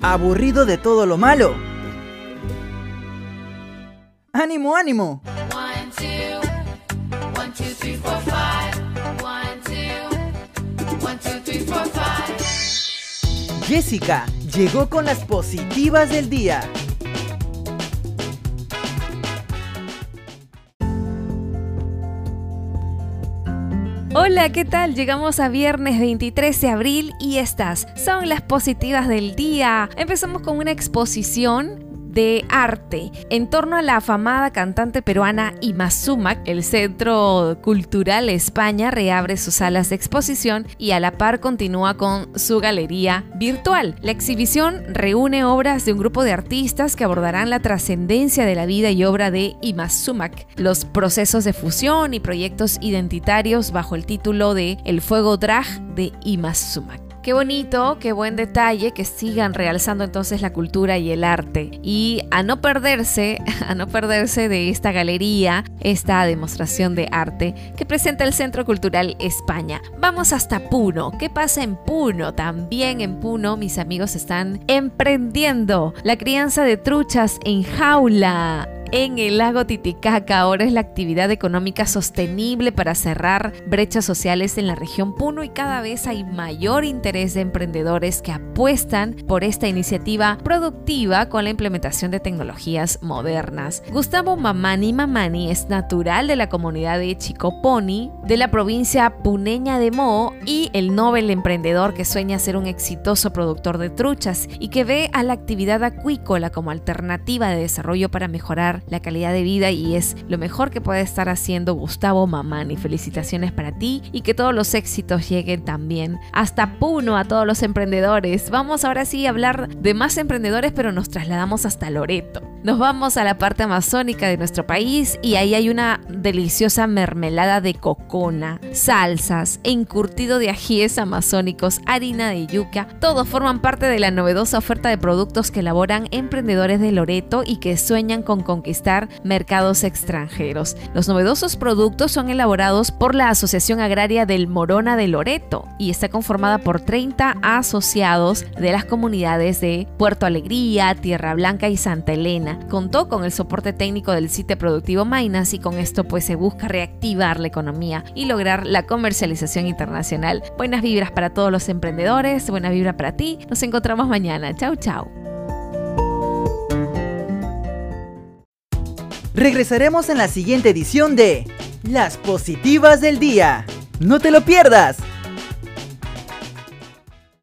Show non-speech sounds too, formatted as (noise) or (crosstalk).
¿Aburrido de todo lo malo? ¡Ánimo, ánimo! Jessica llegó con las positivas del día. Hola, ¿qué tal? Llegamos a viernes 23 de abril y estas son las positivas del día. Empezamos con una exposición de arte en torno a la afamada cantante peruana Ima Sumac. El Centro Cultural España reabre sus salas de exposición y a la par continúa con su galería virtual. La exhibición reúne obras de un grupo de artistas que abordarán la trascendencia de la vida y obra de Ima Sumac, los procesos de fusión y proyectos identitarios bajo el título de El fuego drag de Ima Sumac. Qué bonito, qué buen detalle que sigan realzando entonces la cultura y el arte. Y a no perderse, (laughs) a no perderse de esta galería, esta demostración de arte que presenta el Centro Cultural España. Vamos hasta Puno. ¿Qué pasa en Puno? También en Puno mis amigos están emprendiendo la crianza de truchas en jaula en el lago Titicaca. Ahora es la actividad económica sostenible para cerrar brechas sociales en la región Puno y cada vez hay mayor interés de emprendedores que apuestan por esta iniciativa productiva con la implementación de tecnologías modernas. Gustavo Mamani Mamani es natural de la comunidad de Chicoponi, de la provincia puneña de Mo y el Nobel emprendedor que sueña ser un exitoso productor de truchas y que ve a la actividad acuícola como alternativa de desarrollo para mejorar la calidad de vida y es lo mejor que puede estar haciendo Gustavo Mamani. Felicitaciones para ti y que todos los éxitos lleguen también hasta Puno a todos los emprendedores. Vamos ahora sí a hablar de más emprendedores, pero nos trasladamos hasta Loreto. Nos vamos a la parte amazónica de nuestro país y ahí hay una deliciosa mermelada de cocona, salsas, encurtido de ajíes amazónicos, harina de yuca. Todos forman parte de la novedosa oferta de productos que elaboran emprendedores de Loreto y que sueñan con conquistar mercados extranjeros. Los novedosos productos son elaborados por la Asociación Agraria del Morona de Loreto y está conformada por 30 asociados de las comunidades de Puerto Alegría, Tierra Blanca y Santa Elena. Contó con el soporte técnico del sitio productivo Mainas y con esto pues se busca reactivar la economía y lograr la comercialización internacional. Buenas vibras para todos los emprendedores, buena vibra para ti. Nos encontramos mañana. Chau, chau. Regresaremos en la siguiente edición de Las Positivas del Día. No te lo pierdas.